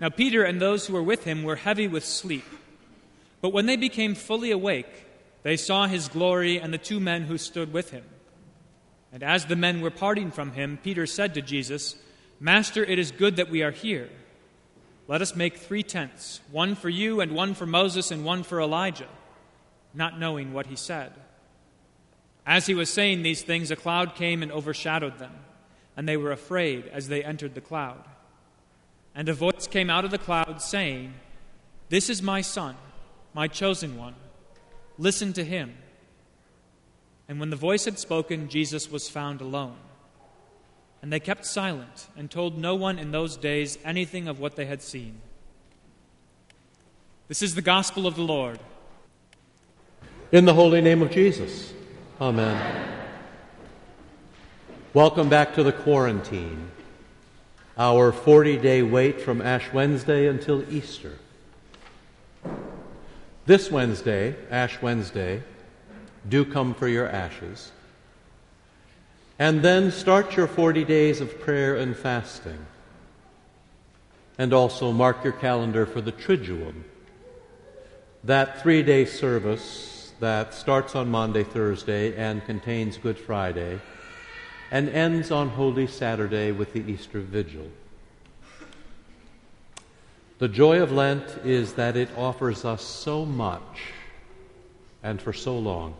Now, Peter and those who were with him were heavy with sleep. But when they became fully awake, they saw his glory and the two men who stood with him. And as the men were parting from him, Peter said to Jesus, Master, it is good that we are here. Let us make three tents one for you, and one for Moses, and one for Elijah, not knowing what he said. As he was saying these things, a cloud came and overshadowed them, and they were afraid as they entered the cloud. And a voice came out of the cloud saying, This is my Son, my chosen one. Listen to him. And when the voice had spoken, Jesus was found alone. And they kept silent and told no one in those days anything of what they had seen. This is the gospel of the Lord. In the holy name of Jesus. Amen. Welcome back to the quarantine our 40 day wait from Ash Wednesday until Easter. This Wednesday, Ash Wednesday, do come for your ashes. And then start your 40 days of prayer and fasting. And also mark your calendar for the Triduum, that three day service that starts on Maundy, Thursday, and contains Good Friday and ends on Holy Saturday with the Easter Vigil. The joy of Lent is that it offers us so much and for so long.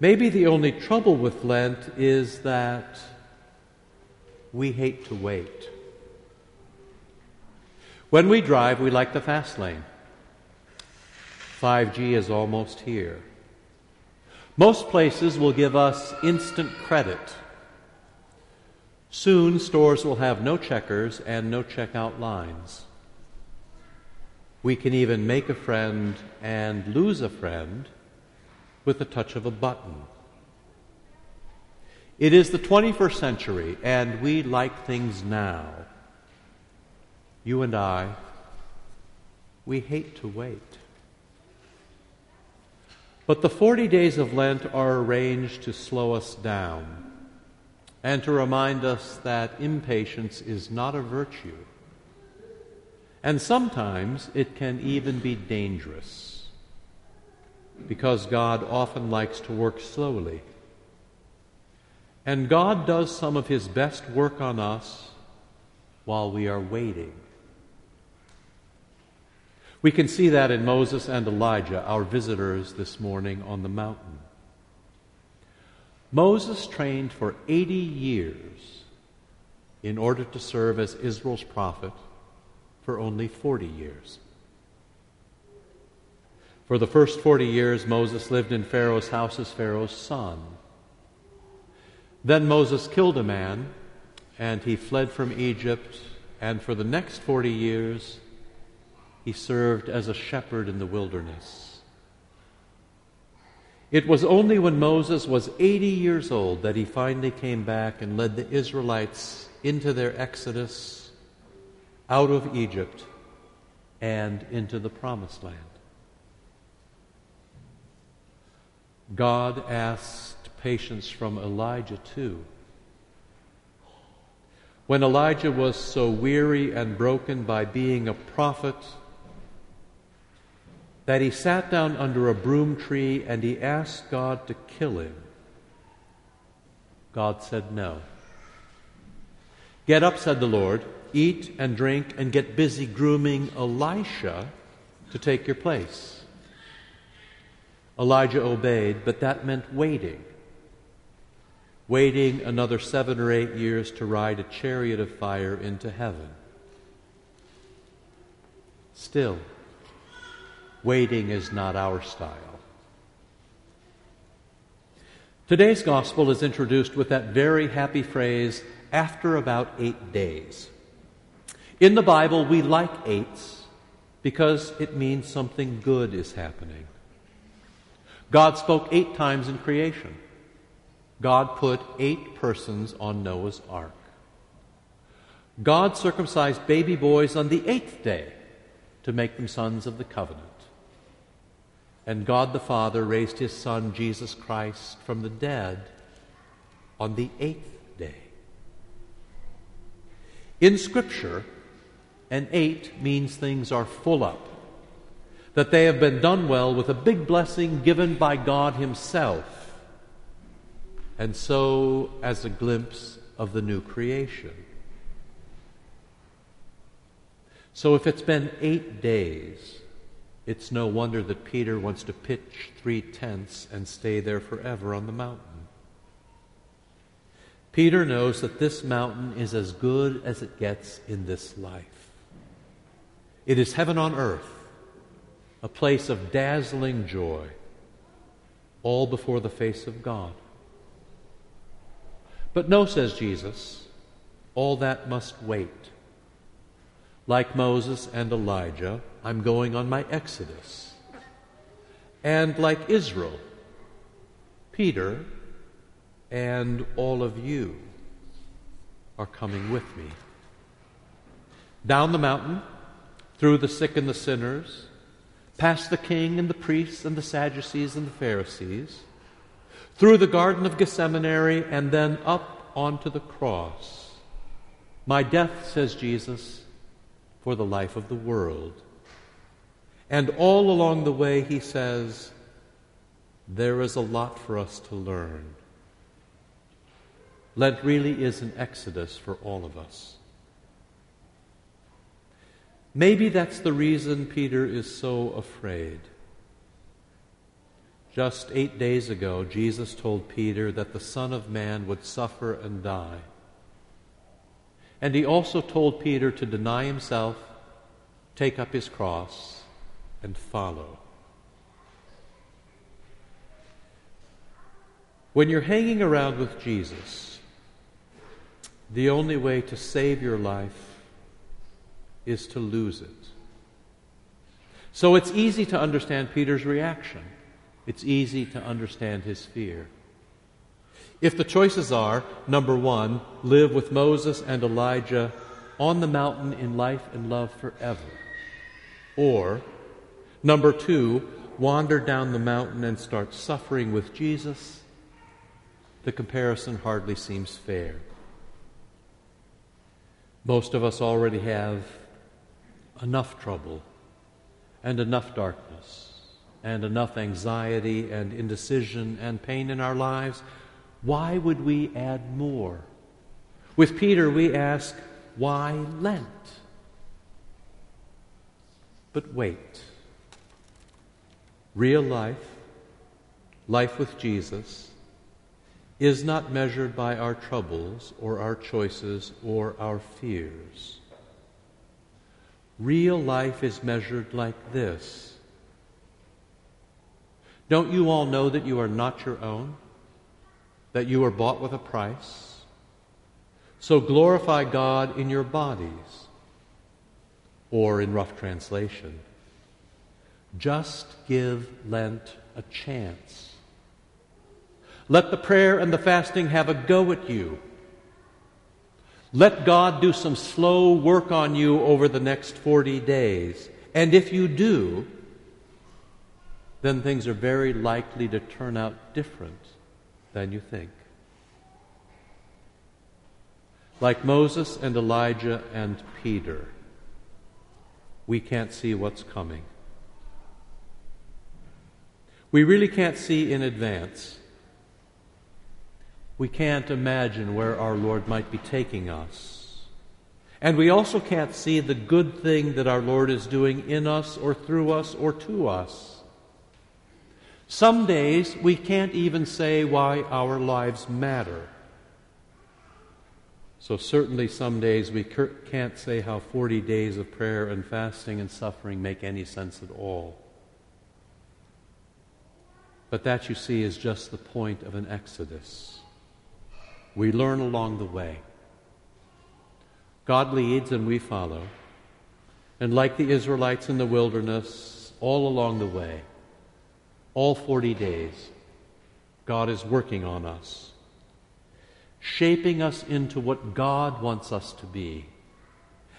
Maybe the only trouble with Lent is that we hate to wait. When we drive, we like the fast lane. 5G is almost here. Most places will give us instant credit. Soon, stores will have no checkers and no checkout lines. We can even make a friend and lose a friend with the touch of a button. It is the 21st century, and we like things now. You and I, we hate to wait. But the 40 days of Lent are arranged to slow us down and to remind us that impatience is not a virtue. And sometimes it can even be dangerous because God often likes to work slowly. And God does some of His best work on us while we are waiting. We can see that in Moses and Elijah, our visitors this morning on the mountain. Moses trained for 80 years in order to serve as Israel's prophet for only 40 years. For the first 40 years, Moses lived in Pharaoh's house as Pharaoh's son. Then Moses killed a man, and he fled from Egypt, and for the next 40 years, he served as a shepherd in the wilderness. It was only when Moses was 80 years old that he finally came back and led the Israelites into their exodus out of Egypt and into the promised land. God asked patience from Elijah too. When Elijah was so weary and broken by being a prophet that he sat down under a broom tree and he asked God to kill him. God said no. Get up, said the Lord, eat and drink and get busy grooming Elisha to take your place. Elijah obeyed, but that meant waiting. Waiting another seven or eight years to ride a chariot of fire into heaven. Still, Waiting is not our style. Today's gospel is introduced with that very happy phrase, after about eight days. In the Bible, we like eights because it means something good is happening. God spoke eight times in creation. God put eight persons on Noah's ark. God circumcised baby boys on the eighth day to make them sons of the covenant. And God the Father raised his Son, Jesus Christ, from the dead on the eighth day. In Scripture, an eight means things are full up, that they have been done well with a big blessing given by God Himself, and so as a glimpse of the new creation. So if it's been eight days, it's no wonder that Peter wants to pitch three tents and stay there forever on the mountain. Peter knows that this mountain is as good as it gets in this life. It is heaven on earth, a place of dazzling joy, all before the face of God. But no, says Jesus, all that must wait. Like Moses and Elijah, I'm going on my exodus. And like Israel, Peter and all of you are coming with me. Down the mountain, through the sick and the sinners, past the king and the priests and the Sadducees and the Pharisees, through the Garden of Gethsemane, and then up onto the cross. My death, says Jesus, for the life of the world. And all along the way, he says, there is a lot for us to learn. Lent really is an exodus for all of us. Maybe that's the reason Peter is so afraid. Just eight days ago, Jesus told Peter that the Son of Man would suffer and die. And he also told Peter to deny himself, take up his cross, and follow. When you're hanging around with Jesus, the only way to save your life is to lose it. So it's easy to understand Peter's reaction. It's easy to understand his fear. If the choices are number one, live with Moses and Elijah on the mountain in life and love forever, or number two, wander down the mountain and start suffering with Jesus, the comparison hardly seems fair. Most of us already have enough trouble and enough darkness and enough anxiety and indecision and pain in our lives why would we add more? With Peter, we ask, why Lent? But wait. Real life, life with Jesus, is not measured by our troubles or our choices or our fears. Real life is measured like this. Don't you all know that you are not your own? that you were bought with a price. So glorify God in your bodies. Or, in rough translation, just give Lent a chance. Let the prayer and the fasting have a go at you. Let God do some slow work on you over the next 40 days. And if you do, then things are very likely to turn out different than you think. Like Moses and Elijah and Peter, we can't see what's coming. We really can't see in advance. We can't imagine where our Lord might be taking us. And we also can't see the good thing that our Lord is doing in us or through us or to us. Some days we can't even say why our lives matter. So, certainly, some days we can't say how 40 days of prayer and fasting and suffering make any sense at all. But that, you see, is just the point of an exodus. We learn along the way. God leads and we follow. And like the Israelites in the wilderness, all along the way, all 40 days, God is working on us, shaping us into what God wants us to be,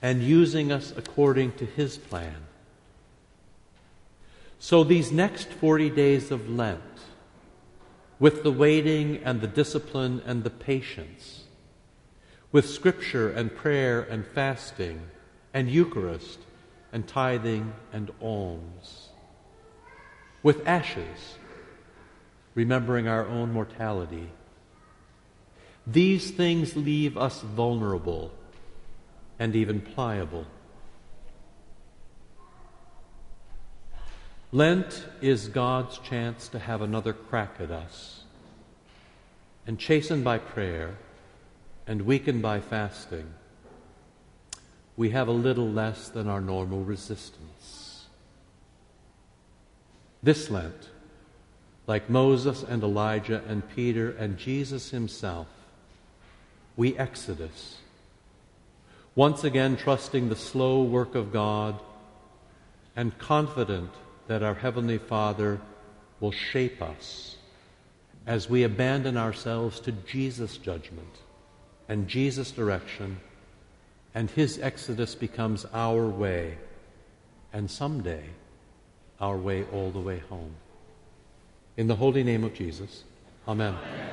and using us according to His plan. So, these next 40 days of Lent, with the waiting and the discipline and the patience, with scripture and prayer and fasting and Eucharist and tithing and alms, with ashes, remembering our own mortality. These things leave us vulnerable and even pliable. Lent is God's chance to have another crack at us. And chastened by prayer and weakened by fasting, we have a little less than our normal resistance. This Lent, like Moses and Elijah and Peter and Jesus himself, we exodus, once again trusting the slow work of God and confident that our Heavenly Father will shape us as we abandon ourselves to Jesus' judgment and Jesus' direction, and His exodus becomes our way, and someday our way all the way home. In the holy name of Jesus, Amen. Amen.